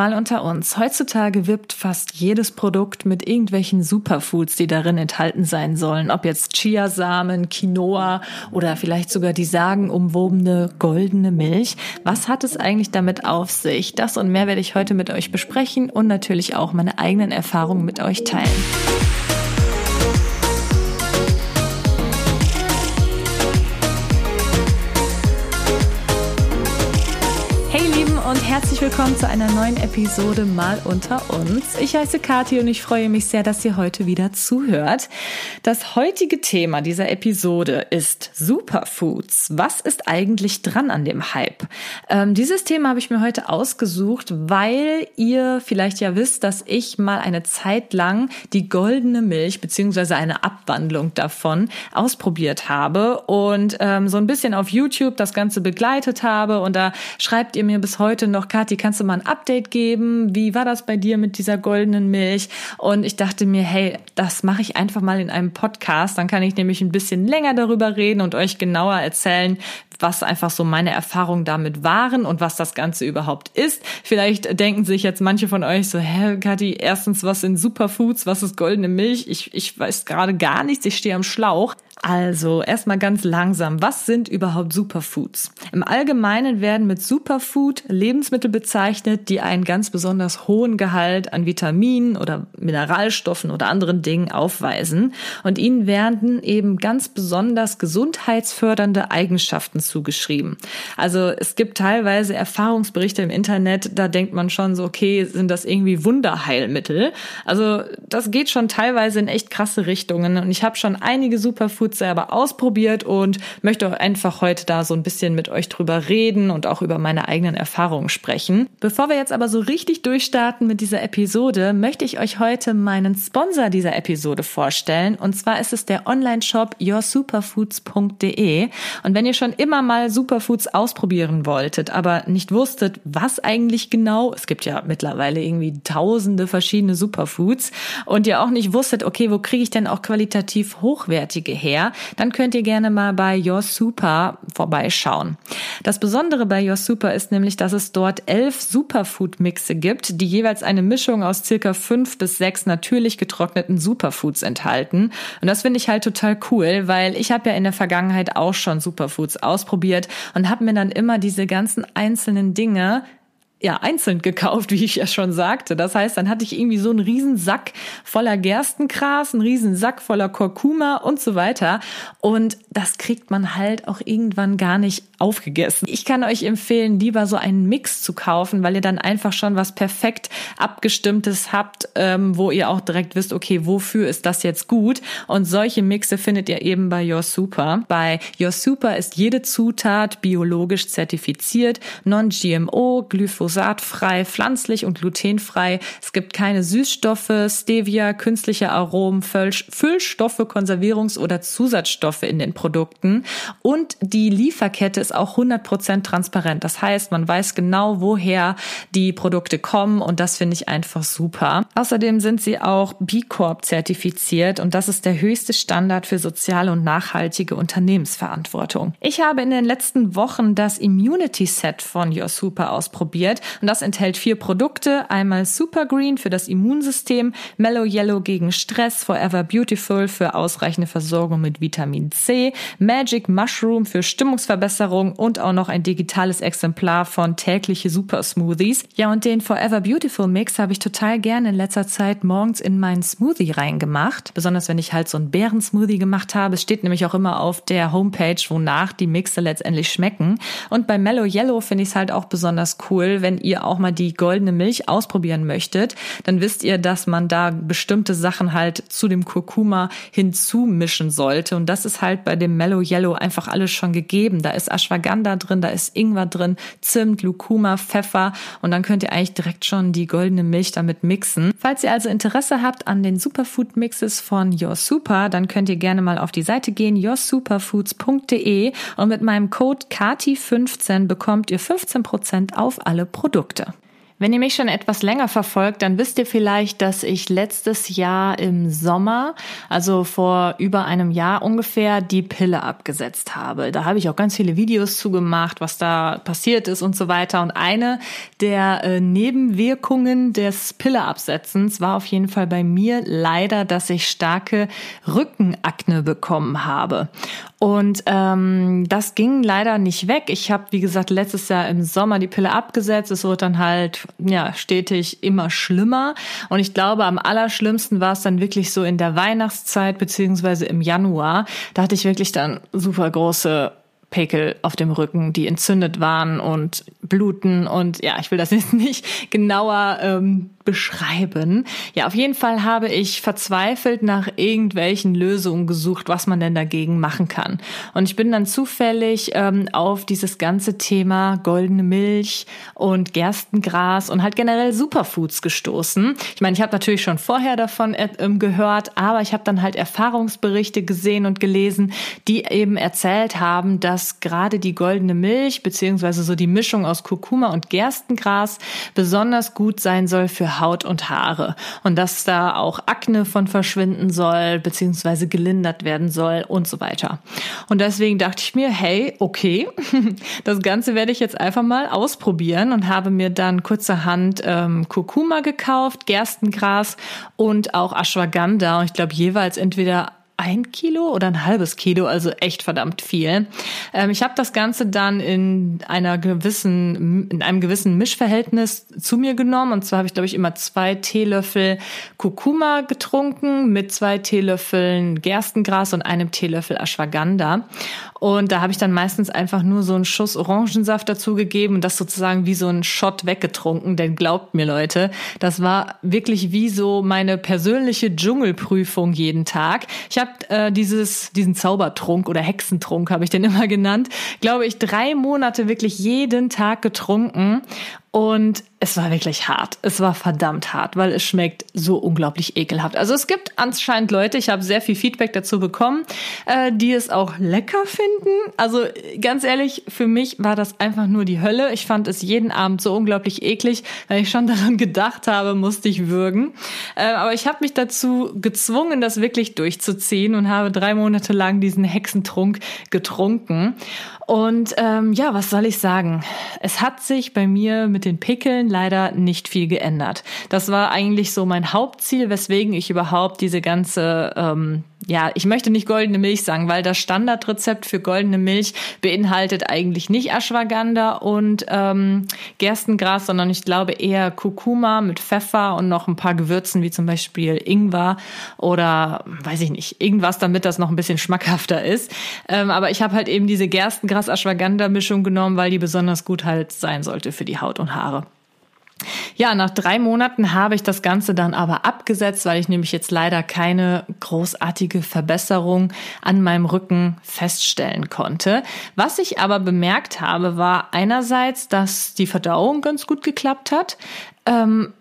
Mal unter uns. Heutzutage wirbt fast jedes Produkt mit irgendwelchen Superfoods, die darin enthalten sein sollen. Ob jetzt Chiasamen, Quinoa oder vielleicht sogar die sagenumwobene goldene Milch. Was hat es eigentlich damit auf sich? Das und mehr werde ich heute mit euch besprechen und natürlich auch meine eigenen Erfahrungen mit euch teilen. Herzlich willkommen zu einer neuen Episode Mal unter uns. Ich heiße Kathi und ich freue mich sehr, dass ihr heute wieder zuhört. Das heutige Thema dieser Episode ist Superfoods. Was ist eigentlich dran an dem Hype? Ähm, dieses Thema habe ich mir heute ausgesucht, weil ihr vielleicht ja wisst, dass ich mal eine Zeit lang die goldene Milch beziehungsweise eine Abwandlung davon ausprobiert habe und ähm, so ein bisschen auf YouTube das Ganze begleitet habe und da schreibt ihr mir bis heute noch, Kathi, kannst du mal ein Update geben? Wie war das bei dir mit dieser goldenen Milch? Und ich dachte mir, hey, das mache ich einfach mal in einem Podcast. Dann kann ich nämlich ein bisschen länger darüber reden und euch genauer erzählen, was einfach so meine Erfahrungen damit waren und was das Ganze überhaupt ist. Vielleicht denken sich jetzt manche von euch so, hä, Kathi, erstens, was sind Superfoods? Was ist goldene Milch? Ich, ich weiß gerade gar nichts. Ich stehe am Schlauch. Also erstmal ganz langsam. Was sind überhaupt Superfoods? Im Allgemeinen werden mit Superfood Lebensmittel bezeichnet, die einen ganz besonders hohen Gehalt an Vitaminen oder Mineralstoffen oder anderen Dingen aufweisen. Und ihnen werden eben ganz besonders gesundheitsfördernde Eigenschaften zugeschrieben. Also es gibt teilweise Erfahrungsberichte im Internet, da denkt man schon so, okay, sind das irgendwie Wunderheilmittel? Also das geht schon teilweise in echt krasse Richtungen. Und ich habe schon einige Superfoods gut selber ausprobiert und möchte einfach heute da so ein bisschen mit euch drüber reden und auch über meine eigenen Erfahrungen sprechen. Bevor wir jetzt aber so richtig durchstarten mit dieser Episode, möchte ich euch heute meinen Sponsor dieser Episode vorstellen. Und zwar ist es der Online-Shop yoursuperfoods.de. Und wenn ihr schon immer mal Superfoods ausprobieren wolltet, aber nicht wusstet, was eigentlich genau, es gibt ja mittlerweile irgendwie tausende verschiedene Superfoods und ihr auch nicht wusstet, okay, wo kriege ich denn auch qualitativ hochwertige her? Mehr, dann könnt ihr gerne mal bei Your Super vorbeischauen. Das Besondere bei Your Super ist nämlich, dass es dort elf Superfood-Mixe gibt, die jeweils eine Mischung aus circa fünf bis sechs natürlich getrockneten Superfoods enthalten. Und das finde ich halt total cool, weil ich habe ja in der Vergangenheit auch schon Superfoods ausprobiert und habe mir dann immer diese ganzen einzelnen Dinge ja, einzeln gekauft, wie ich ja schon sagte. Das heißt, dann hatte ich irgendwie so einen riesen Sack voller Gerstengras, einen riesen Sack voller Kurkuma und so weiter. Und das kriegt man halt auch irgendwann gar nicht aufgegessen. Ich kann euch empfehlen, lieber so einen Mix zu kaufen, weil ihr dann einfach schon was perfekt abgestimmtes habt, ähm, wo ihr auch direkt wisst, okay, wofür ist das jetzt gut? Und solche Mixe findet ihr eben bei Your Super. Bei Your Super ist jede Zutat biologisch zertifiziert, non-GMO, Glyphosat glyphosatfrei, pflanzlich und glutenfrei. Es gibt keine Süßstoffe, Stevia, künstliche Aromen, Füllstoffe, Konservierungs- oder Zusatzstoffe in den Produkten. Und die Lieferkette ist auch 100% transparent. Das heißt, man weiß genau, woher die Produkte kommen und das finde ich einfach super. Außerdem sind sie auch B Corp zertifiziert und das ist der höchste Standard für soziale und nachhaltige Unternehmensverantwortung. Ich habe in den letzten Wochen das Immunity Set von Your Super ausprobiert und das enthält vier Produkte. Einmal Super Green für das Immunsystem, Mellow Yellow gegen Stress, Forever Beautiful für ausreichende Versorgung mit Vitamin C, Magic Mushroom für Stimmungsverbesserung und auch noch ein digitales Exemplar von tägliche Super Smoothies. Ja, und den Forever Beautiful Mix habe ich total gerne in letzter Zeit morgens in meinen Smoothie reingemacht. Besonders wenn ich halt so einen Beeren-Smoothie gemacht habe. Es steht nämlich auch immer auf der Homepage, wonach die Mixe letztendlich schmecken. Und bei Mellow Yellow finde ich es halt auch besonders cool, wenn wenn ihr auch mal die goldene Milch ausprobieren möchtet, dann wisst ihr, dass man da bestimmte Sachen halt zu dem Kurkuma hinzumischen sollte. Und das ist halt bei dem Mellow Yellow einfach alles schon gegeben. Da ist Ashwagandha drin, da ist Ingwer drin, Zimt, Lucuma, Pfeffer und dann könnt ihr eigentlich direkt schon die goldene Milch damit mixen. Falls ihr also Interesse habt an den Superfood Mixes von Your Super, dann könnt ihr gerne mal auf die Seite gehen, yoursuperfoods.de und mit meinem Code KATI15 bekommt ihr 15% auf alle Produkte. Wenn ihr mich schon etwas länger verfolgt, dann wisst ihr vielleicht, dass ich letztes Jahr im Sommer, also vor über einem Jahr ungefähr, die Pille abgesetzt habe. Da habe ich auch ganz viele Videos zugemacht, was da passiert ist und so weiter. Und eine der äh, Nebenwirkungen des Pilleabsetzens war auf jeden Fall bei mir leider, dass ich starke Rückenakne bekommen habe. Und ähm, das ging leider nicht weg. Ich habe, wie gesagt, letztes Jahr im Sommer die Pille abgesetzt. Es wurde dann halt ja stetig immer schlimmer. Und ich glaube, am allerschlimmsten war es dann wirklich so in der Weihnachtszeit beziehungsweise im Januar. Da hatte ich wirklich dann super große Pekel auf dem Rücken, die entzündet waren und bluten und ja, ich will das jetzt nicht genauer ähm, beschreiben. Ja, auf jeden Fall habe ich verzweifelt nach irgendwelchen Lösungen gesucht, was man denn dagegen machen kann. Und ich bin dann zufällig ähm, auf dieses ganze Thema goldene Milch und Gerstengras und halt generell Superfoods gestoßen. Ich meine, ich habe natürlich schon vorher davon äh, gehört, aber ich habe dann halt Erfahrungsberichte gesehen und gelesen, die eben erzählt haben, dass gerade die goldene Milch beziehungsweise so die Mischung aus Kurkuma und Gerstengras besonders gut sein soll für Haut und Haare und dass da auch Akne von verschwinden soll, beziehungsweise gelindert werden soll und so weiter. Und deswegen dachte ich mir, hey, okay, das Ganze werde ich jetzt einfach mal ausprobieren und habe mir dann kurzerhand ähm, Kurkuma gekauft, Gerstengras und auch Ashwagandha. Und ich glaube jeweils entweder ein Kilo oder ein halbes Kilo, also echt verdammt viel. Ähm, ich habe das Ganze dann in einer gewissen, in einem gewissen Mischverhältnis zu mir genommen. Und zwar habe ich, glaube ich, immer zwei Teelöffel Kurkuma getrunken mit zwei Teelöffeln Gerstengras und einem Teelöffel Ashwagandha. Und da habe ich dann meistens einfach nur so einen Schuss Orangensaft dazugegeben und das sozusagen wie so ein Shot weggetrunken. Denn glaubt mir, Leute, das war wirklich wie so meine persönliche Dschungelprüfung jeden Tag. Ich habe äh, dieses, diesen Zaubertrunk oder Hexentrunk habe ich den immer genannt, glaube ich, drei Monate wirklich jeden Tag getrunken. Und es war wirklich hart. Es war verdammt hart, weil es schmeckt so unglaublich ekelhaft. Also es gibt anscheinend Leute, ich habe sehr viel Feedback dazu bekommen, äh, die es auch lecker finden. Also ganz ehrlich, für mich war das einfach nur die Hölle. Ich fand es jeden Abend so unglaublich eklig, weil ich schon daran gedacht habe, musste ich würgen. Äh, aber ich habe mich dazu gezwungen, das wirklich durchzuziehen und habe drei Monate lang diesen Hexentrunk getrunken. Und ähm, ja, was soll ich sagen? Es hat sich bei mir mit den Pickeln leider nicht viel geändert. Das war eigentlich so mein Hauptziel, weswegen ich überhaupt diese ganze ähm, ja, ich möchte nicht goldene Milch sagen, weil das Standardrezept für goldene Milch beinhaltet eigentlich nicht Ashwagandha und ähm, Gerstengras, sondern ich glaube eher Kurkuma mit Pfeffer und noch ein paar Gewürzen wie zum Beispiel Ingwer oder weiß ich nicht, irgendwas, damit das noch ein bisschen schmackhafter ist. Ähm, aber ich habe halt eben diese Gerstengras-Ashwagandha-Mischung genommen, weil die besonders gut halt sein sollte für die Haut und Haare. Ja, nach drei Monaten habe ich das Ganze dann aber abgesetzt, weil ich nämlich jetzt leider keine großartige Verbesserung an meinem Rücken feststellen konnte. Was ich aber bemerkt habe, war einerseits, dass die Verdauung ganz gut geklappt hat. Ähm,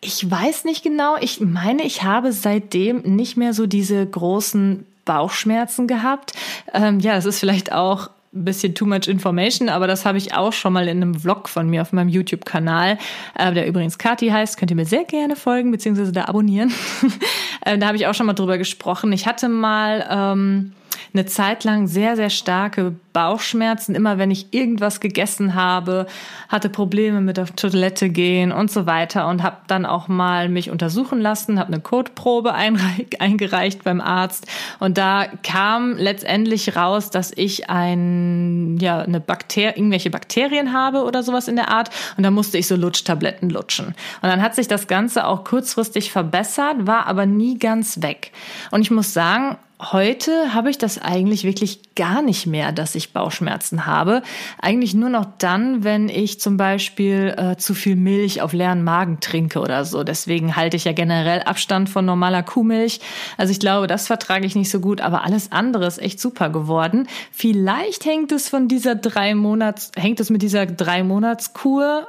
ich weiß nicht genau, ich meine, ich habe seitdem nicht mehr so diese großen Bauchschmerzen gehabt. Ähm, ja, es ist vielleicht auch ein bisschen too much information, aber das habe ich auch schon mal in einem Vlog von mir auf meinem YouTube-Kanal, äh, der übrigens Kati heißt, könnt ihr mir sehr gerne folgen, beziehungsweise da abonnieren. äh, da habe ich auch schon mal drüber gesprochen. Ich hatte mal ähm, eine Zeit lang sehr, sehr starke Bauchschmerzen. Immer wenn ich irgendwas gegessen habe, hatte Probleme mit auf Toilette gehen und so weiter und habe dann auch mal mich untersuchen lassen, habe eine Kotprobe eingereicht beim Arzt und da kam letztendlich raus, dass ich ein, ja, eine Bakter irgendwelche Bakterien habe oder sowas in der Art und da musste ich so Lutschtabletten lutschen. Und dann hat sich das Ganze auch kurzfristig verbessert, war aber nie ganz weg. Und ich muss sagen, Heute habe ich das eigentlich wirklich gar nicht mehr, dass ich Bauchschmerzen habe. Eigentlich nur noch dann, wenn ich zum Beispiel äh, zu viel Milch auf leeren Magen trinke oder so. Deswegen halte ich ja generell Abstand von normaler Kuhmilch. Also ich glaube, das vertrage ich nicht so gut, aber alles andere ist echt super geworden. Vielleicht hängt es von dieser drei Monats, hängt es mit dieser drei Monatskur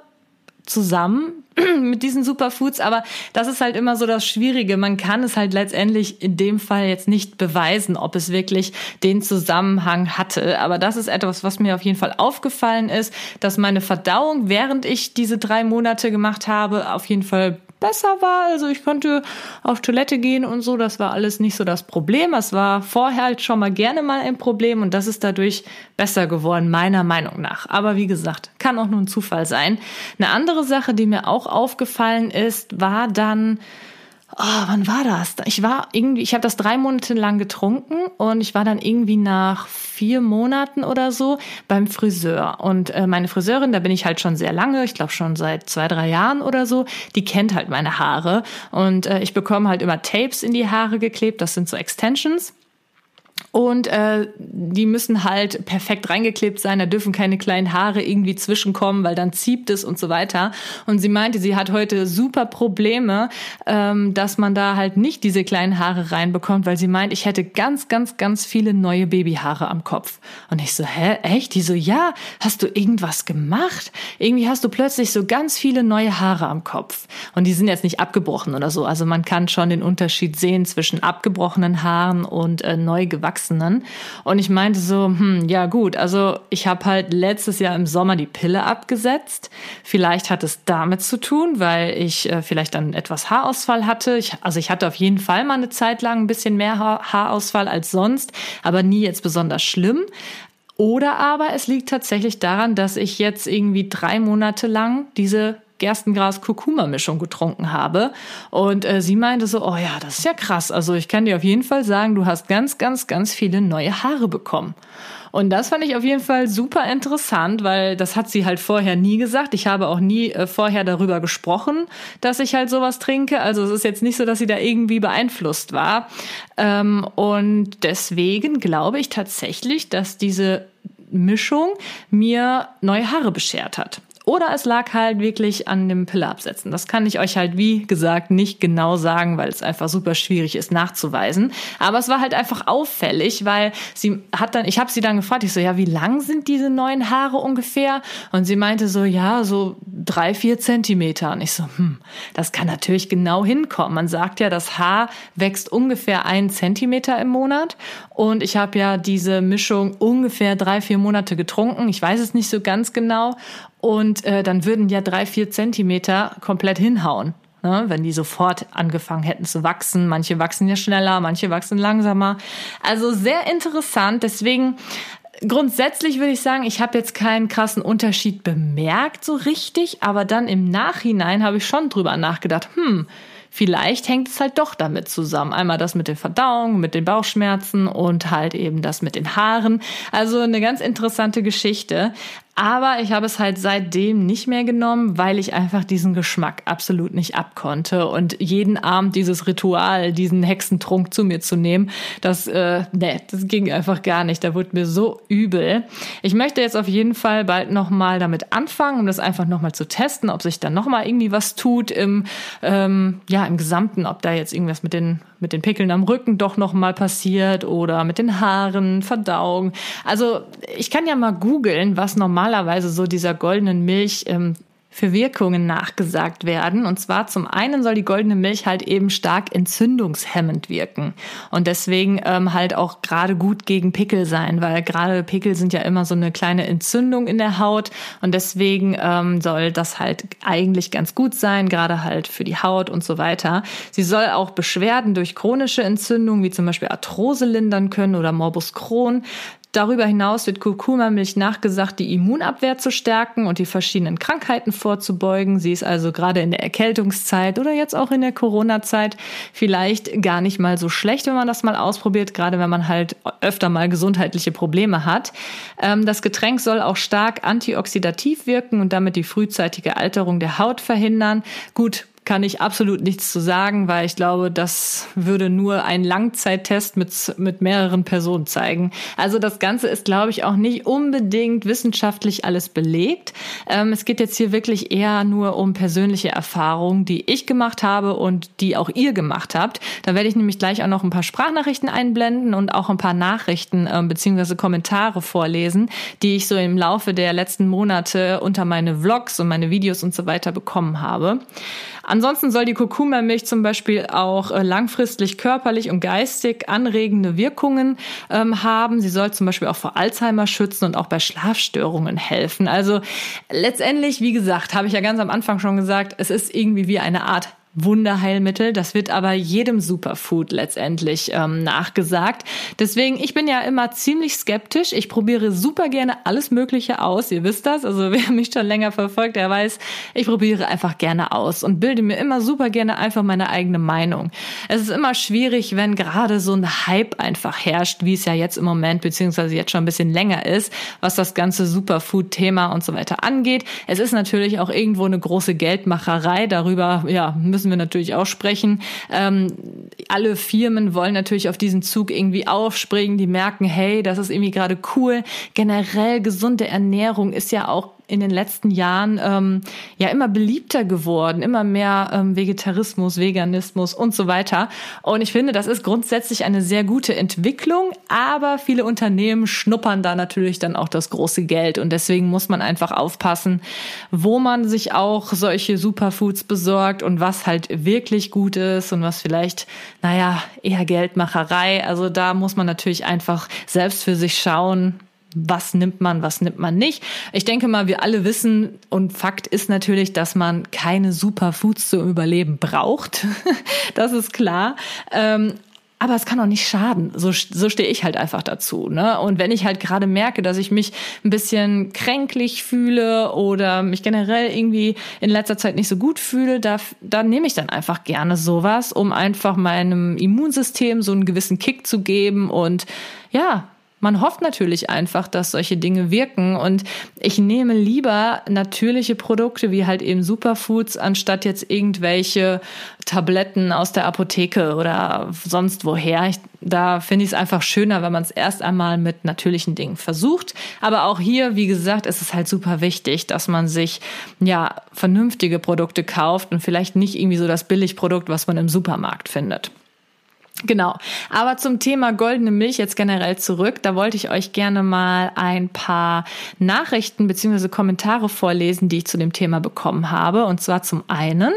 zusammen mit diesen Superfoods, aber das ist halt immer so das Schwierige. Man kann es halt letztendlich in dem Fall jetzt nicht beweisen, ob es wirklich den Zusammenhang hatte. Aber das ist etwas, was mir auf jeden Fall aufgefallen ist, dass meine Verdauung, während ich diese drei Monate gemacht habe, auf jeden Fall besser war. Also ich konnte auf Toilette gehen und so. Das war alles nicht so das Problem. Es war vorher halt schon mal gerne mal ein Problem und das ist dadurch besser geworden, meiner Meinung nach. Aber wie gesagt, kann auch nur ein Zufall sein. Eine andere Sache, die mir auch aufgefallen ist, war dann, oh, wann war das? Ich war irgendwie, ich habe das drei Monate lang getrunken und ich war dann irgendwie nach vier Monaten oder so beim Friseur. Und äh, meine Friseurin, da bin ich halt schon sehr lange, ich glaube schon seit zwei, drei Jahren oder so, die kennt halt meine Haare. Und äh, ich bekomme halt immer Tapes in die Haare geklebt, das sind so Extensions. Und äh, die müssen halt perfekt reingeklebt sein, da dürfen keine kleinen Haare irgendwie zwischenkommen, weil dann zieht es und so weiter. Und sie meinte, sie hat heute super Probleme, ähm, dass man da halt nicht diese kleinen Haare reinbekommt, weil sie meint, ich hätte ganz, ganz, ganz viele neue Babyhaare am Kopf. Und ich so, hä, echt? Die so, ja, hast du irgendwas gemacht? Irgendwie hast du plötzlich so ganz viele neue Haare am Kopf. Und die sind jetzt nicht abgebrochen oder so. Also man kann schon den Unterschied sehen zwischen abgebrochenen Haaren und äh, neu gewachsenen Erwachsenen. Und ich meinte so, hm, ja gut, also ich habe halt letztes Jahr im Sommer die Pille abgesetzt. Vielleicht hat es damit zu tun, weil ich äh, vielleicht dann etwas Haarausfall hatte. Ich, also ich hatte auf jeden Fall mal eine Zeit lang ein bisschen mehr ha Haarausfall als sonst, aber nie jetzt besonders schlimm. Oder aber es liegt tatsächlich daran, dass ich jetzt irgendwie drei Monate lang diese Gerstengras-Kurkuma-Mischung getrunken habe. Und äh, sie meinte so, oh ja, das ist ja krass. Also ich kann dir auf jeden Fall sagen, du hast ganz, ganz, ganz viele neue Haare bekommen. Und das fand ich auf jeden Fall super interessant, weil das hat sie halt vorher nie gesagt. Ich habe auch nie äh, vorher darüber gesprochen, dass ich halt sowas trinke. Also es ist jetzt nicht so, dass sie da irgendwie beeinflusst war. Ähm, und deswegen glaube ich tatsächlich, dass diese Mischung mir neue Haare beschert hat. Oder es lag halt wirklich an dem Pilleabsetzen. Das kann ich euch halt, wie gesagt, nicht genau sagen, weil es einfach super schwierig ist nachzuweisen. Aber es war halt einfach auffällig, weil sie hat dann, ich habe sie dann gefragt, ich so, ja, wie lang sind diese neuen Haare ungefähr? Und sie meinte so, ja, so drei, vier Zentimeter. Und ich so, hm, das kann natürlich genau hinkommen. Man sagt ja, das Haar wächst ungefähr einen Zentimeter im Monat. Und ich habe ja diese Mischung ungefähr drei, vier Monate getrunken. Ich weiß es nicht so ganz genau. Und äh, dann würden ja drei, vier Zentimeter komplett hinhauen. Ne, wenn die sofort angefangen hätten zu wachsen. Manche wachsen ja schneller, manche wachsen langsamer. Also sehr interessant. Deswegen grundsätzlich würde ich sagen, ich habe jetzt keinen krassen Unterschied bemerkt so richtig, aber dann im Nachhinein habe ich schon drüber nachgedacht, hm, vielleicht hängt es halt doch damit zusammen. Einmal das mit der Verdauung, mit den Bauchschmerzen und halt eben das mit den Haaren. Also eine ganz interessante Geschichte. Aber ich habe es halt seitdem nicht mehr genommen, weil ich einfach diesen Geschmack absolut nicht abkonnte. Und jeden Abend dieses Ritual, diesen Hexentrunk zu mir zu nehmen, das, äh, nee, das ging einfach gar nicht. Da wurde mir so übel. Ich möchte jetzt auf jeden Fall bald nochmal damit anfangen, um das einfach nochmal zu testen, ob sich dann nochmal irgendwie was tut im, ähm, ja, im Gesamten, ob da jetzt irgendwas mit den mit den Pickeln am Rücken doch noch mal passiert oder mit den Haaren, Verdauung. Also ich kann ja mal googeln, was normalerweise so dieser goldenen Milch ähm, für Wirkungen nachgesagt werden. Und zwar zum einen soll die goldene Milch halt eben stark entzündungshemmend wirken und deswegen ähm, halt auch gerade gut gegen Pickel sein, weil gerade Pickel sind ja immer so eine kleine Entzündung in der Haut und deswegen ähm, soll das halt eigentlich ganz gut sein, gerade halt für die Haut und so weiter. Sie soll auch Beschwerden durch chronische Entzündungen wie zum Beispiel Arthrose lindern können oder Morbus Crohn. Darüber hinaus wird Kurkuma-Milch nachgesagt, die Immunabwehr zu stärken und die verschiedenen Krankheiten vorzubeugen. Sie ist also gerade in der Erkältungszeit oder jetzt auch in der Corona-Zeit vielleicht gar nicht mal so schlecht, wenn man das mal ausprobiert, gerade wenn man halt öfter mal gesundheitliche Probleme hat. Ähm, das Getränk soll auch stark antioxidativ wirken und damit die frühzeitige Alterung der Haut verhindern. Gut, kann ich absolut nichts zu sagen, weil ich glaube, das würde nur ein Langzeittest mit, mit mehreren Personen zeigen. Also das Ganze ist, glaube ich, auch nicht unbedingt wissenschaftlich alles belegt. Ähm, es geht jetzt hier wirklich eher nur um persönliche Erfahrungen, die ich gemacht habe und die auch ihr gemacht habt. Da werde ich nämlich gleich auch noch ein paar Sprachnachrichten einblenden und auch ein paar Nachrichten ähm, bzw. Kommentare vorlesen, die ich so im Laufe der letzten Monate unter meine Vlogs und meine Videos und so weiter bekommen habe. Ansonsten soll die Kurkuma-Milch zum Beispiel auch äh, langfristig körperlich und geistig anregende Wirkungen ähm, haben. Sie soll zum Beispiel auch vor Alzheimer schützen und auch bei Schlafstörungen helfen. Also letztendlich, wie gesagt, habe ich ja ganz am Anfang schon gesagt, es ist irgendwie wie eine Art Wunderheilmittel. Das wird aber jedem Superfood letztendlich ähm, nachgesagt. Deswegen, ich bin ja immer ziemlich skeptisch. Ich probiere super gerne alles Mögliche aus. Ihr wisst das. Also wer mich schon länger verfolgt, der weiß, ich probiere einfach gerne aus und bilde mir immer super gerne einfach meine eigene Meinung. Es ist immer schwierig, wenn gerade so ein Hype einfach herrscht, wie es ja jetzt im Moment beziehungsweise jetzt schon ein bisschen länger ist, was das ganze Superfood-Thema und so weiter angeht. Es ist natürlich auch irgendwo eine große Geldmacherei. Darüber, ja, müssen müssen wir natürlich auch sprechen. Ähm, alle Firmen wollen natürlich auf diesen Zug irgendwie aufspringen. Die merken, hey, das ist irgendwie gerade cool. Generell gesunde Ernährung ist ja auch in den letzten Jahren ähm, ja immer beliebter geworden, immer mehr ähm, Vegetarismus, Veganismus und so weiter. Und ich finde, das ist grundsätzlich eine sehr gute Entwicklung, aber viele Unternehmen schnuppern da natürlich dann auch das große Geld und deswegen muss man einfach aufpassen, wo man sich auch solche Superfoods besorgt und was halt wirklich gut ist und was vielleicht, naja, eher Geldmacherei. Also da muss man natürlich einfach selbst für sich schauen, was nimmt man, was nimmt man nicht. Ich denke mal, wir alle wissen und Fakt ist natürlich, dass man keine Superfoods zum Überleben braucht. das ist klar. Ähm, aber es kann auch nicht schaden. So, so stehe ich halt einfach dazu. Ne? Und wenn ich halt gerade merke, dass ich mich ein bisschen kränklich fühle oder mich generell irgendwie in letzter Zeit nicht so gut fühle, da, da nehme ich dann einfach gerne sowas, um einfach meinem Immunsystem so einen gewissen Kick zu geben und ja, man hofft natürlich einfach, dass solche Dinge wirken und ich nehme lieber natürliche Produkte wie halt eben Superfoods anstatt jetzt irgendwelche Tabletten aus der Apotheke oder sonst woher. Ich, da finde ich es einfach schöner, wenn man es erst einmal mit natürlichen Dingen versucht. Aber auch hier, wie gesagt, ist es halt super wichtig, dass man sich ja vernünftige Produkte kauft und vielleicht nicht irgendwie so das Billigprodukt, was man im Supermarkt findet. Genau. Aber zum Thema goldene Milch jetzt generell zurück. Da wollte ich euch gerne mal ein paar Nachrichten beziehungsweise Kommentare vorlesen, die ich zu dem Thema bekommen habe. Und zwar zum einen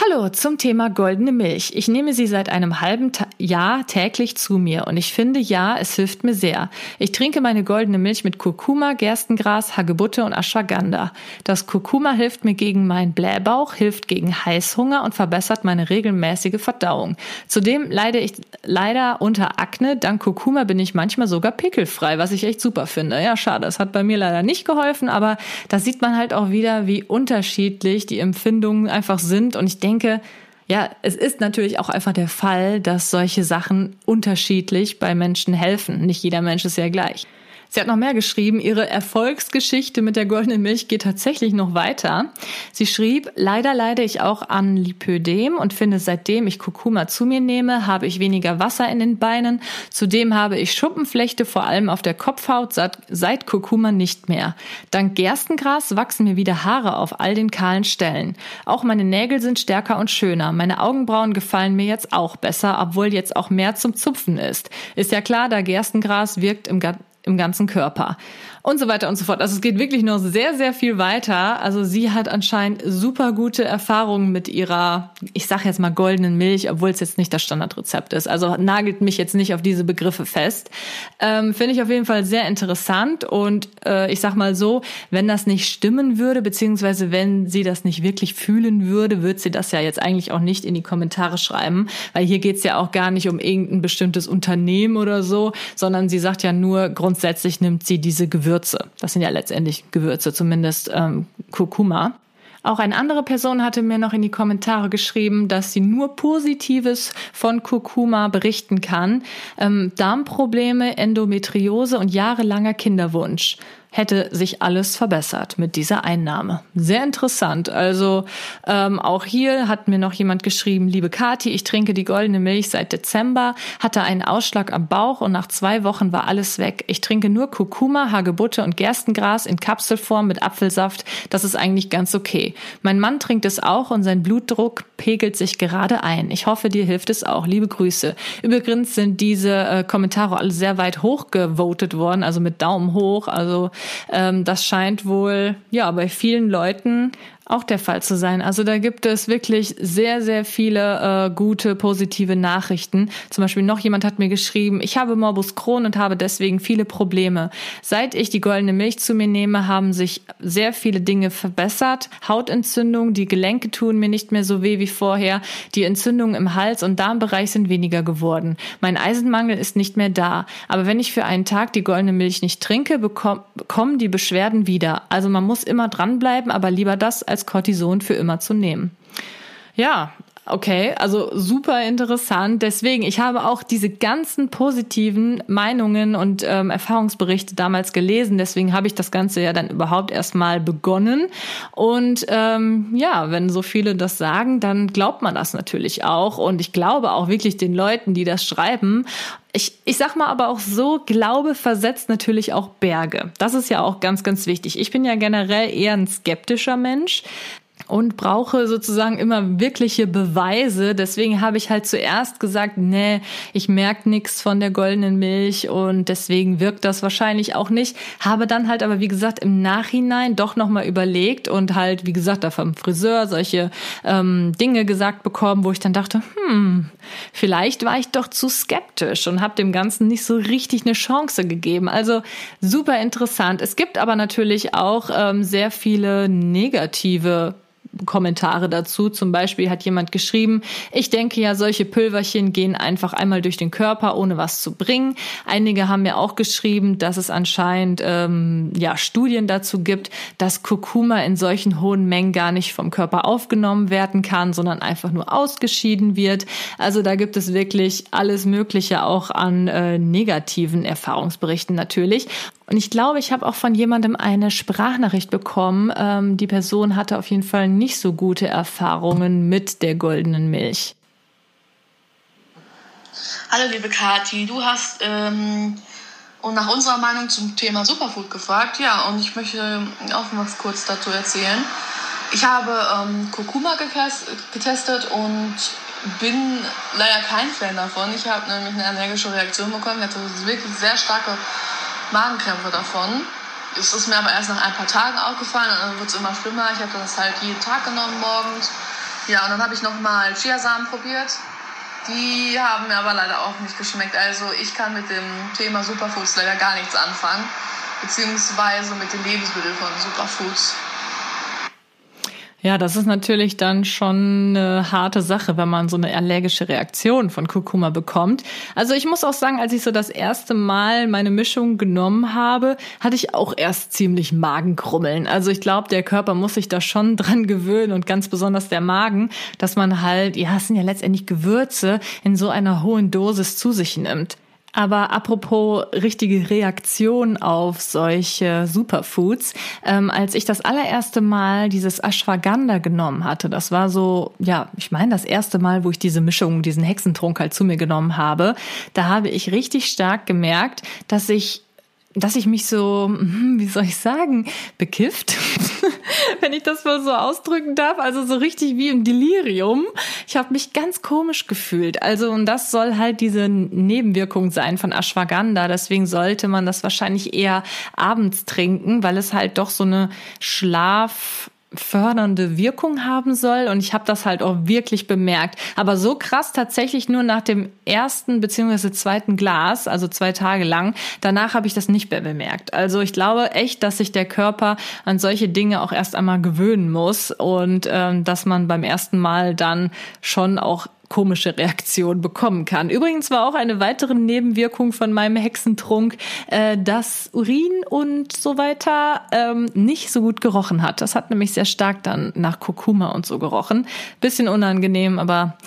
Hallo zum Thema goldene Milch. Ich nehme sie seit einem halben Ta Jahr täglich zu mir und ich finde ja, es hilft mir sehr. Ich trinke meine goldene Milch mit Kurkuma, Gerstengras, Hagebutte und Ashwagandha. Das Kurkuma hilft mir gegen meinen Blähbauch, hilft gegen Heißhunger und verbessert meine regelmäßige Verdauung. Zudem leide ich leider unter Akne. Dank Kurkuma bin ich manchmal sogar pickelfrei, was ich echt super finde. Ja, schade, es hat bei mir leider nicht geholfen, aber da sieht man halt auch wieder, wie unterschiedlich die Empfindungen einfach sind und ich denke, ja, es ist natürlich auch einfach der Fall, dass solche Sachen unterschiedlich bei Menschen helfen. Nicht jeder Mensch ist ja gleich. Sie hat noch mehr geschrieben. Ihre Erfolgsgeschichte mit der goldenen Milch geht tatsächlich noch weiter. Sie schrieb, leider leide ich auch an Lipödem und finde, seitdem ich Kurkuma zu mir nehme, habe ich weniger Wasser in den Beinen. Zudem habe ich Schuppenflechte, vor allem auf der Kopfhaut, seit, Kurkuma nicht mehr. Dank Gerstengras wachsen mir wieder Haare auf all den kahlen Stellen. Auch meine Nägel sind stärker und schöner. Meine Augenbrauen gefallen mir jetzt auch besser, obwohl jetzt auch mehr zum Zupfen ist. Ist ja klar, da Gerstengras wirkt im im ganzen Körper und so weiter und so fort. Also es geht wirklich noch sehr, sehr viel weiter. Also sie hat anscheinend super gute Erfahrungen mit ihrer, ich sage jetzt mal goldenen Milch, obwohl es jetzt nicht das Standardrezept ist. Also nagelt mich jetzt nicht auf diese Begriffe fest. Ähm, Finde ich auf jeden Fall sehr interessant und äh, ich sag mal so, wenn das nicht stimmen würde, beziehungsweise wenn sie das nicht wirklich fühlen würde, würde sie das ja jetzt eigentlich auch nicht in die Kommentare schreiben, weil hier geht's ja auch gar nicht um irgendein bestimmtes Unternehmen oder so, sondern sie sagt ja nur, grundsätzlich nimmt sie diese Gewürze Gewürze. Das sind ja letztendlich Gewürze, zumindest ähm, Kurkuma. Auch eine andere Person hatte mir noch in die Kommentare geschrieben, dass sie nur Positives von Kurkuma berichten kann. Ähm, Darmprobleme, Endometriose und jahrelanger Kinderwunsch. Hätte sich alles verbessert mit dieser Einnahme. Sehr interessant. Also ähm, auch hier hat mir noch jemand geschrieben, liebe Kati, ich trinke die goldene Milch seit Dezember, hatte einen Ausschlag am Bauch und nach zwei Wochen war alles weg. Ich trinke nur Kurkuma, Hagebutte und Gerstengras in Kapselform mit Apfelsaft. Das ist eigentlich ganz okay. Mein Mann trinkt es auch und sein Blutdruck pegelt sich gerade ein. Ich hoffe, dir hilft es auch. Liebe Grüße. Übrigens sind diese äh, Kommentare alle sehr weit hochgevotet worden, also mit Daumen hoch. Also ähm, das scheint wohl ja bei vielen Leuten auch der Fall zu sein. Also da gibt es wirklich sehr, sehr viele äh, gute, positive Nachrichten. Zum Beispiel noch jemand hat mir geschrieben, ich habe Morbus Crohn und habe deswegen viele Probleme. Seit ich die goldene Milch zu mir nehme, haben sich sehr viele Dinge verbessert. Hautentzündung, die Gelenke tun mir nicht mehr so weh wie vorher. Die Entzündungen im Hals und Darmbereich sind weniger geworden. Mein Eisenmangel ist nicht mehr da. Aber wenn ich für einen Tag die goldene Milch nicht trinke, bekommen die Beschwerden wieder. Also man muss immer dranbleiben, aber lieber das als Cortison für immer zu nehmen. Ja, Okay, also super interessant. Deswegen, ich habe auch diese ganzen positiven Meinungen und ähm, Erfahrungsberichte damals gelesen. Deswegen habe ich das Ganze ja dann überhaupt erstmal begonnen. Und ähm, ja, wenn so viele das sagen, dann glaubt man das natürlich auch. Und ich glaube auch wirklich den Leuten, die das schreiben. Ich, ich sag mal aber auch so, Glaube versetzt natürlich auch Berge. Das ist ja auch ganz, ganz wichtig. Ich bin ja generell eher ein skeptischer Mensch und brauche sozusagen immer wirkliche Beweise. Deswegen habe ich halt zuerst gesagt, nee, ich merke nichts von der goldenen Milch und deswegen wirkt das wahrscheinlich auch nicht. Habe dann halt aber, wie gesagt, im Nachhinein doch nochmal überlegt und halt, wie gesagt, da vom Friseur solche ähm, Dinge gesagt bekommen, wo ich dann dachte, hm, vielleicht war ich doch zu skeptisch und habe dem Ganzen nicht so richtig eine Chance gegeben. Also super interessant. Es gibt aber natürlich auch ähm, sehr viele negative Kommentare dazu. Zum Beispiel hat jemand geschrieben, ich denke ja, solche Pülverchen gehen einfach einmal durch den Körper, ohne was zu bringen. Einige haben mir auch geschrieben, dass es anscheinend ähm, ja Studien dazu gibt, dass Kurkuma in solchen hohen Mengen gar nicht vom Körper aufgenommen werden kann, sondern einfach nur ausgeschieden wird. Also da gibt es wirklich alles Mögliche auch an äh, negativen Erfahrungsberichten natürlich. Und ich glaube, ich habe auch von jemandem eine Sprachnachricht bekommen. Ähm, die Person hatte auf jeden Fall nicht so gute Erfahrungen mit der goldenen Milch. Hallo liebe Kathi, du hast ähm, und nach unserer Meinung zum Thema Superfood gefragt. Ja, und ich möchte auch was kurz dazu erzählen. Ich habe ähm, Kurkuma getestet und bin leider kein Fan davon. Ich habe nämlich eine allergische Reaktion bekommen. Ich hatte wirklich sehr starke Magenkrämpfe davon. Es ist mir aber erst nach ein paar Tagen aufgefallen und dann wird es immer schlimmer. Ich habe das halt jeden Tag genommen morgens. Ja, und dann habe ich nochmal Chiasamen probiert. Die haben mir aber leider auch nicht geschmeckt. Also ich kann mit dem Thema Superfoods leider gar nichts anfangen. Beziehungsweise mit den Lebensmitteln von Superfoods. Ja, das ist natürlich dann schon eine harte Sache, wenn man so eine allergische Reaktion von Kurkuma bekommt. Also ich muss auch sagen, als ich so das erste Mal meine Mischung genommen habe, hatte ich auch erst ziemlich Magenkrummeln. Also ich glaube, der Körper muss sich da schon dran gewöhnen und ganz besonders der Magen, dass man halt, ja, es sind ja letztendlich Gewürze in so einer hohen Dosis zu sich nimmt. Aber apropos richtige Reaktion auf solche Superfoods, ähm, als ich das allererste Mal dieses Ashwagandha genommen hatte, das war so, ja, ich meine das erste Mal, wo ich diese Mischung, diesen Hexentrunk halt zu mir genommen habe, da habe ich richtig stark gemerkt, dass ich dass ich mich so, hm, wie soll ich sagen, bekifft, wenn ich das mal so ausdrücken darf, also so richtig wie im Delirium. Ich habe mich ganz komisch gefühlt. Also und das soll halt diese Nebenwirkung sein von Ashwagandha. Deswegen sollte man das wahrscheinlich eher abends trinken, weil es halt doch so eine Schlaf fördernde Wirkung haben soll. Und ich habe das halt auch wirklich bemerkt. Aber so krass tatsächlich nur nach dem ersten beziehungsweise zweiten Glas, also zwei Tage lang. Danach habe ich das nicht mehr bemerkt. Also ich glaube echt, dass sich der Körper an solche Dinge auch erst einmal gewöhnen muss und ähm, dass man beim ersten Mal dann schon auch komische Reaktionen bekommen kann. Übrigens war auch eine weitere Nebenwirkung von meinem Hexentrunk, äh, dass Urin und so weiter ähm, nicht so gut gerochen hat. Das hat nämlich sehr stark dann nach Kurkuma und so gerochen. Bisschen unangenehm, aber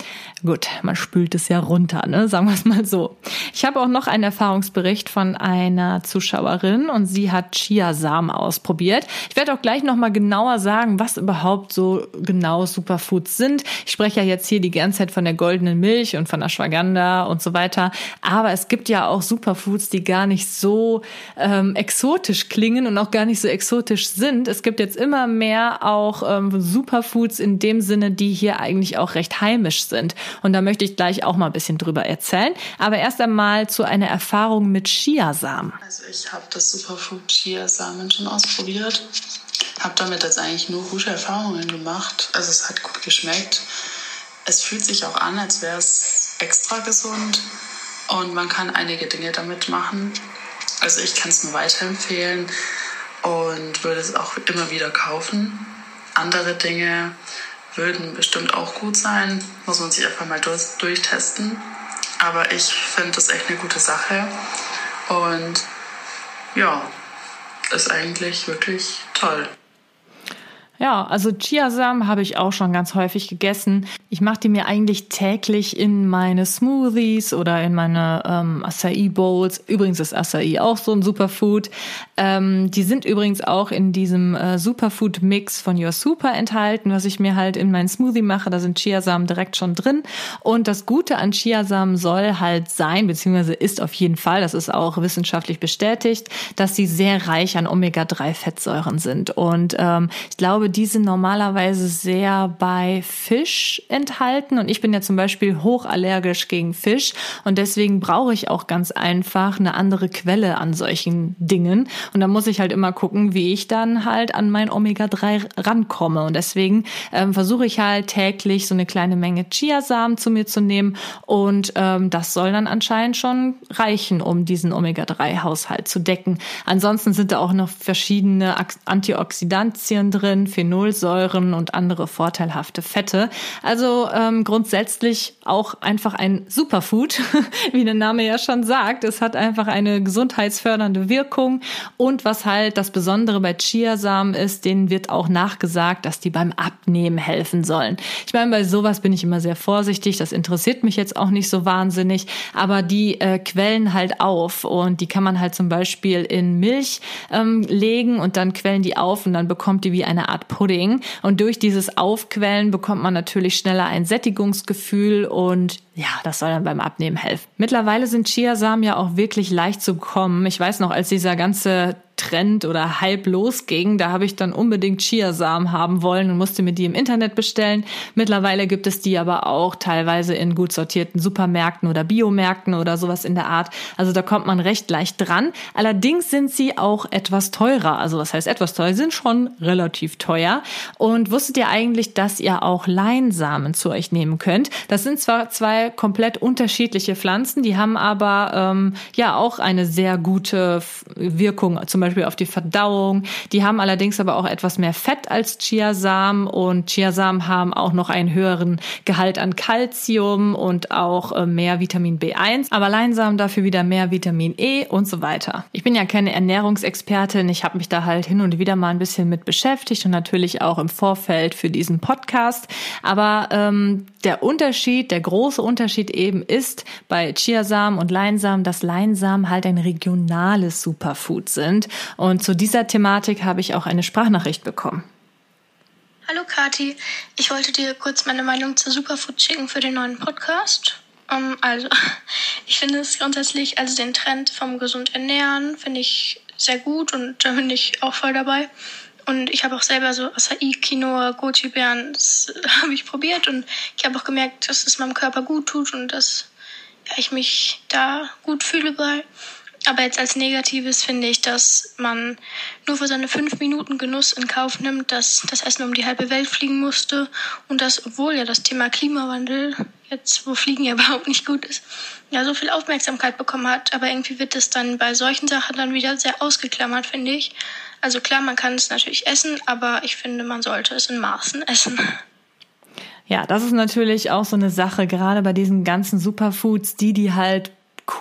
gut, man spült es ja runter, ne? sagen wir es mal so. Ich habe auch noch einen Erfahrungsbericht von einer Zuschauerin und sie hat Chiasamen ausprobiert. Ich werde auch gleich nochmal genauer sagen, was überhaupt so genau Superfoods sind. Ich spreche ja jetzt hier die ganze Zeit von der goldenen Milch und von Ashwagandha und so weiter. Aber es gibt ja auch Superfoods, die gar nicht so ähm, exotisch klingen und auch gar nicht so exotisch sind. Es gibt jetzt immer mehr auch ähm, Superfoods in dem Sinne, die hier eigentlich auch recht heimisch sind. Und da möchte ich gleich auch mal ein bisschen drüber erzählen. Aber erst einmal zu einer Erfahrung mit Chiasamen. Also ich habe das Superfood Chiasamen schon ausprobiert. Habe damit jetzt eigentlich nur gute Erfahrungen gemacht. Also es hat gut geschmeckt. Es fühlt sich auch an, als wäre es extra gesund. Und man kann einige Dinge damit machen. Also ich kann es nur weiterempfehlen und würde es auch immer wieder kaufen. Andere Dinge würden bestimmt auch gut sein. Muss man sich einfach mal durch, durchtesten. Aber ich finde das echt eine gute Sache. Und ja, ist eigentlich wirklich toll. Ja, also Chiasamen habe ich auch schon ganz häufig gegessen. Ich mache die mir eigentlich täglich in meine Smoothies oder in meine ähm, Acai Bowls. Übrigens ist Acai auch so ein Superfood. Ähm, die sind übrigens auch in diesem äh, Superfood Mix von Your Super enthalten, was ich mir halt in meinen Smoothie mache. Da sind Chiasamen direkt schon drin. Und das Gute an Chiasamen soll halt sein, beziehungsweise ist auf jeden Fall, das ist auch wissenschaftlich bestätigt, dass sie sehr reich an Omega-3-Fettsäuren sind. Und ähm, ich glaube, glaube, die sind normalerweise sehr bei Fisch enthalten. Und ich bin ja zum Beispiel hochallergisch gegen Fisch. Und deswegen brauche ich auch ganz einfach eine andere Quelle an solchen Dingen. Und da muss ich halt immer gucken, wie ich dann halt an mein Omega-3 rankomme. Und deswegen ähm, versuche ich halt täglich so eine kleine Menge Chiasamen zu mir zu nehmen. Und ähm, das soll dann anscheinend schon reichen, um diesen Omega-3-Haushalt zu decken. Ansonsten sind da auch noch verschiedene Antioxidantien drin, Phenolsäuren und andere vorteilhafte Fette. Also ähm, grundsätzlich auch einfach ein Superfood, wie der Name ja schon sagt. Es hat einfach eine gesundheitsfördernde Wirkung. Und was halt das Besondere bei Chiasamen ist, denen wird auch nachgesagt, dass die beim Abnehmen helfen sollen. Ich meine, bei sowas bin ich immer sehr vorsichtig. Das interessiert mich jetzt auch nicht so wahnsinnig. Aber die äh, quellen halt auf und die kann man halt zum Beispiel in Milch ähm, legen und dann quellen die auf und dann bekommt die wie eine Art Pudding. Und durch dieses Aufquellen bekommt man natürlich schneller ein Sättigungsgefühl und ja, das soll dann beim Abnehmen helfen. Mittlerweile sind Chiasamen ja auch wirklich leicht zu bekommen. Ich weiß noch, als dieser ganze Trend oder Hype losging, da habe ich dann unbedingt Chiasamen haben wollen und musste mir die im Internet bestellen. Mittlerweile gibt es die aber auch teilweise in gut sortierten Supermärkten oder Biomärkten oder sowas in der Art. Also da kommt man recht leicht dran. Allerdings sind sie auch etwas teurer. Also was heißt etwas teuer? Sie sind schon relativ teuer. Und wusstet ihr eigentlich, dass ihr auch Leinsamen zu euch nehmen könnt? Das sind zwar zwei komplett unterschiedliche Pflanzen, die haben aber ähm, ja auch eine sehr gute Wirkung. Zum Beispiel auf die Verdauung. Die haben allerdings aber auch etwas mehr Fett als Chiasamen und Chiasamen haben auch noch einen höheren Gehalt an Calcium und auch äh, mehr Vitamin B1, aber Leinsamen dafür wieder mehr Vitamin E und so weiter. Ich bin ja keine Ernährungsexpertin, ich habe mich da halt hin und wieder mal ein bisschen mit beschäftigt und natürlich auch im Vorfeld für diesen Podcast. Aber ähm, der Unterschied, der große Unterschied eben ist bei Chiasamen und Leinsamen, dass Leinsamen halt ein regionales Superfood sind. Und zu dieser Thematik habe ich auch eine Sprachnachricht bekommen. Hallo Kati, ich wollte dir kurz meine Meinung zu Superfood schicken für den neuen Podcast. Um, ähm, also, ich finde es grundsätzlich, also den Trend vom gesund ernähren, finde ich sehr gut und da bin ich auch voll dabei. Und ich habe auch selber so Acai, Quinoa, Goji-Beeren, das habe ich probiert und ich habe auch gemerkt, dass es meinem Körper gut tut und dass ja, ich mich da gut fühle bei. Aber jetzt als Negatives finde ich, dass man nur für seine fünf Minuten Genuss in Kauf nimmt, dass das Essen um die halbe Welt fliegen musste und dass, obwohl ja das Thema Klimawandel jetzt, wo Fliegen ja überhaupt nicht gut ist, ja so viel Aufmerksamkeit bekommen hat. Aber irgendwie wird es dann bei solchen Sachen dann wieder sehr ausgeklammert, finde ich. Also klar, man kann es natürlich essen, aber ich finde, man sollte es in Maßen essen. Ja, das ist natürlich auch so eine Sache, gerade bei diesen ganzen Superfoods, die, die halt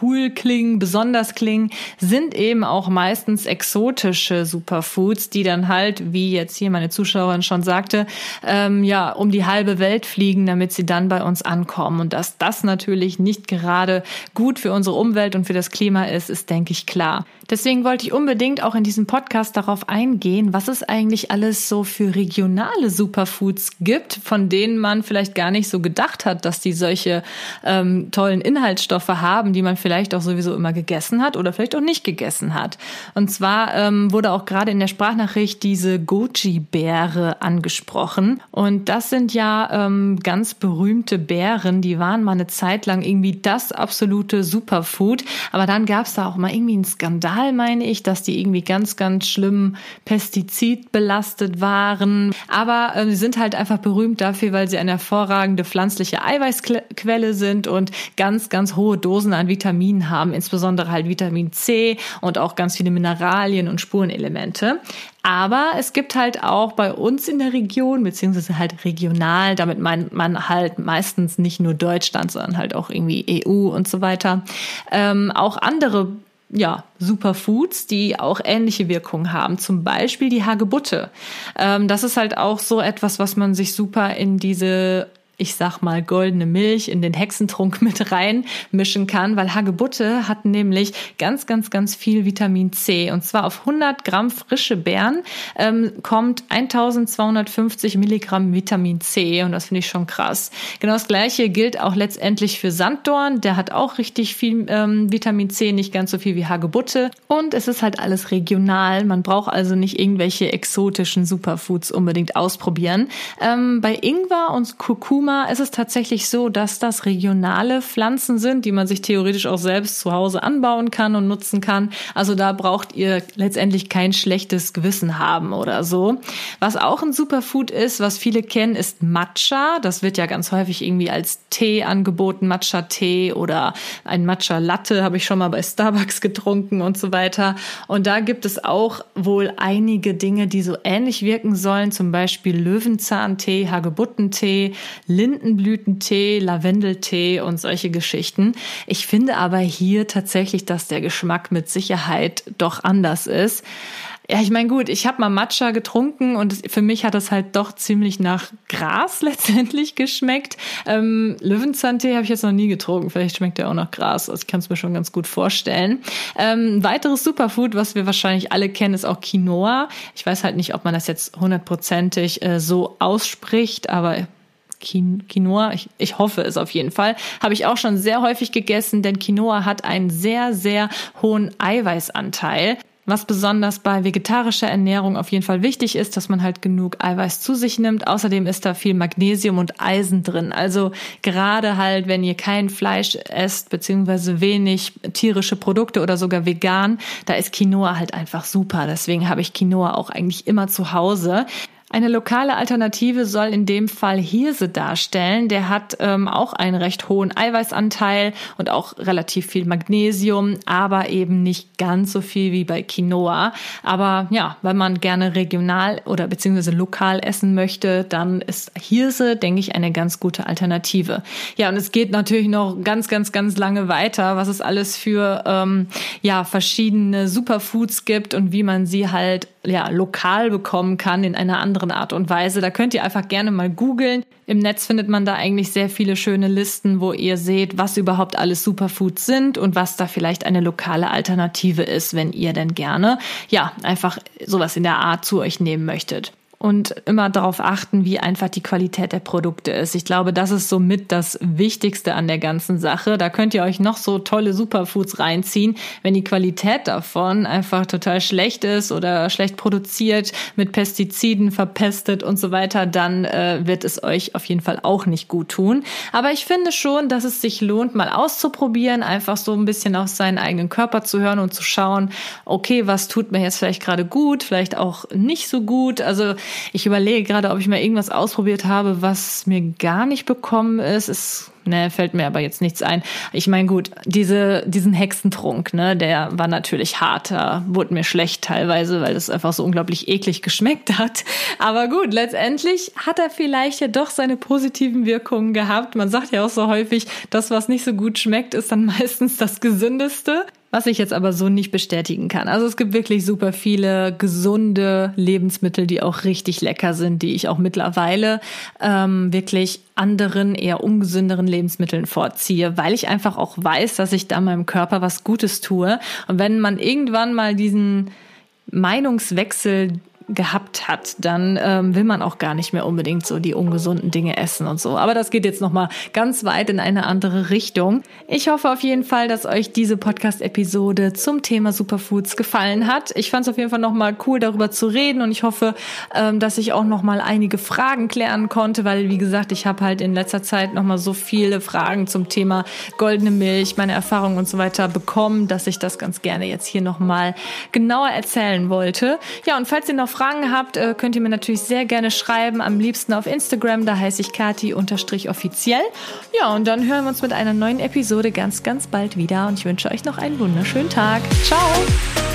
cool klingen, besonders klingen, sind eben auch meistens exotische Superfoods, die dann halt, wie jetzt hier meine Zuschauerin schon sagte, ähm, ja, um die halbe Welt fliegen, damit sie dann bei uns ankommen. Und dass das natürlich nicht gerade gut für unsere Umwelt und für das Klima ist, ist, denke ich, klar. Deswegen wollte ich unbedingt auch in diesem Podcast darauf eingehen, was es eigentlich alles so für regionale Superfoods gibt, von denen man vielleicht gar nicht so gedacht hat, dass die solche ähm, tollen Inhaltsstoffe haben, die man man vielleicht auch sowieso immer gegessen hat oder vielleicht auch nicht gegessen hat. Und zwar ähm, wurde auch gerade in der Sprachnachricht diese Goji-Beere angesprochen. Und das sind ja ähm, ganz berühmte Beeren, die waren mal eine Zeit lang irgendwie das absolute Superfood. Aber dann gab es da auch mal irgendwie einen Skandal, meine ich, dass die irgendwie ganz, ganz schlimm pestizidbelastet waren. Aber äh, sie sind halt einfach berühmt dafür, weil sie eine hervorragende pflanzliche Eiweißquelle sind und ganz, ganz hohe Dosen an Vitamin Vitaminen haben, insbesondere halt Vitamin C und auch ganz viele Mineralien und Spurenelemente. Aber es gibt halt auch bei uns in der Region, beziehungsweise halt regional, damit meint man halt meistens nicht nur Deutschland, sondern halt auch irgendwie EU und so weiter, ähm, auch andere ja, Superfoods, die auch ähnliche Wirkungen haben. Zum Beispiel die Hagebutte. Ähm, das ist halt auch so etwas, was man sich super in diese ich sag mal, goldene Milch in den Hexentrunk mit reinmischen kann, weil Hagebutte hat nämlich ganz, ganz, ganz viel Vitamin C. Und zwar auf 100 Gramm frische Beeren ähm, kommt 1250 Milligramm Vitamin C. Und das finde ich schon krass. Genau das Gleiche gilt auch letztendlich für Sanddorn. Der hat auch richtig viel ähm, Vitamin C, nicht ganz so viel wie Hagebutte. Und es ist halt alles regional. Man braucht also nicht irgendwelche exotischen Superfoods unbedingt ausprobieren. Ähm, bei Ingwer und Kurkuma Kurkuma ist es tatsächlich so, dass das regionale Pflanzen sind, die man sich theoretisch auch selbst zu Hause anbauen kann und nutzen kann. Also da braucht ihr letztendlich kein schlechtes Gewissen haben oder so. Was auch ein Superfood ist, was viele kennen, ist Matcha. Das wird ja ganz häufig irgendwie als Tee angeboten, Matcha-Tee oder ein Matcha-Latte habe ich schon mal bei Starbucks getrunken und so weiter. Und da gibt es auch wohl einige Dinge, die so ähnlich wirken sollen, zum Beispiel Löwenzahntee, Hagebuttentee, Lindenblütentee, Lavendeltee und solche Geschichten. Ich finde aber hier tatsächlich, dass der Geschmack mit Sicherheit doch anders ist. Ja, ich meine, gut, ich habe mal Matcha getrunken und für mich hat das halt doch ziemlich nach Gras letztendlich geschmeckt. Ähm, Löwenzahntee habe ich jetzt noch nie getrunken. Vielleicht schmeckt der auch nach Gras. Also ich kann es mir schon ganz gut vorstellen. Ähm, weiteres Superfood, was wir wahrscheinlich alle kennen, ist auch Quinoa. Ich weiß halt nicht, ob man das jetzt hundertprozentig äh, so ausspricht, aber Quinoa, ich, ich hoffe es auf jeden Fall, habe ich auch schon sehr häufig gegessen, denn Quinoa hat einen sehr, sehr hohen Eiweißanteil. Was besonders bei vegetarischer Ernährung auf jeden Fall wichtig ist, dass man halt genug Eiweiß zu sich nimmt. Außerdem ist da viel Magnesium und Eisen drin. Also gerade halt, wenn ihr kein Fleisch esst, beziehungsweise wenig tierische Produkte oder sogar vegan, da ist Quinoa halt einfach super. Deswegen habe ich Quinoa auch eigentlich immer zu Hause. Eine lokale Alternative soll in dem Fall Hirse darstellen. Der hat ähm, auch einen recht hohen Eiweißanteil und auch relativ viel Magnesium, aber eben nicht ganz so viel wie bei Quinoa. Aber ja, wenn man gerne regional oder beziehungsweise lokal essen möchte, dann ist Hirse, denke ich, eine ganz gute Alternative. Ja, und es geht natürlich noch ganz, ganz, ganz lange weiter, was es alles für ähm, ja verschiedene Superfoods gibt und wie man sie halt ja lokal bekommen kann in einer anderen Art und Weise. Da könnt ihr einfach gerne mal googeln. Im Netz findet man da eigentlich sehr viele schöne Listen, wo ihr seht, was überhaupt alles Superfoods sind und was da vielleicht eine lokale Alternative ist, wenn ihr denn gerne ja einfach sowas in der Art zu euch nehmen möchtet und immer darauf achten, wie einfach die Qualität der Produkte ist. Ich glaube, das ist somit das Wichtigste an der ganzen Sache. Da könnt ihr euch noch so tolle Superfoods reinziehen. Wenn die Qualität davon einfach total schlecht ist oder schlecht produziert, mit Pestiziden verpestet und so weiter, dann äh, wird es euch auf jeden Fall auch nicht gut tun. Aber ich finde schon, dass es sich lohnt, mal auszuprobieren, einfach so ein bisschen auf seinen eigenen Körper zu hören und zu schauen, okay, was tut mir jetzt vielleicht gerade gut, vielleicht auch nicht so gut. Also Ich überlege gerade, ob ich mal irgendwas ausprobiert habe, was mir gar nicht bekommen ist. Es ne, fällt mir aber jetzt nichts ein. Ich meine, gut, diese, diesen Hexentrunk, ne, der war natürlich hart. Da wurde mir schlecht teilweise, weil es einfach so unglaublich eklig geschmeckt hat. Aber gut, letztendlich hat er vielleicht ja doch seine positiven Wirkungen gehabt. Man sagt ja auch so häufig, das, was nicht so gut schmeckt, ist dann meistens das Gesündeste was ich jetzt aber so nicht bestätigen kann. Also es gibt wirklich super viele gesunde Lebensmittel, die auch richtig lecker sind, die ich auch mittlerweile ähm, wirklich anderen, eher ungesünderen Lebensmitteln vorziehe, weil ich einfach auch weiß, dass ich da meinem Körper was Gutes tue. Und wenn man irgendwann mal diesen Meinungswechsel gehabt hat, dann ähm, will man auch gar nicht mehr unbedingt so die ungesunden Dinge essen und so. Aber das geht jetzt nochmal ganz weit in eine andere Richtung. Ich hoffe auf jeden Fall, dass euch diese Podcast-Episode zum Thema Superfoods gefallen hat. Ich fand es auf jeden Fall nochmal cool, darüber zu reden und ich hoffe, ähm, dass ich auch nochmal einige Fragen klären konnte, weil, wie gesagt, ich habe halt in letzter Zeit nochmal so viele Fragen zum Thema goldene Milch, meine Erfahrungen und so weiter bekommen, dass ich das ganz gerne jetzt hier nochmal genauer erzählen wollte. Ja, und falls ihr noch Fragen habt, äh, könnt ihr mir natürlich sehr gerne schreiben. Am liebsten auf Instagram, da heiße ich Kati-offiziell. Ja, und dann hören wir uns mit einer neuen Episode ganz, ganz bald wieder. Und ich wünsche euch noch einen wunderschönen Tag. Ciao!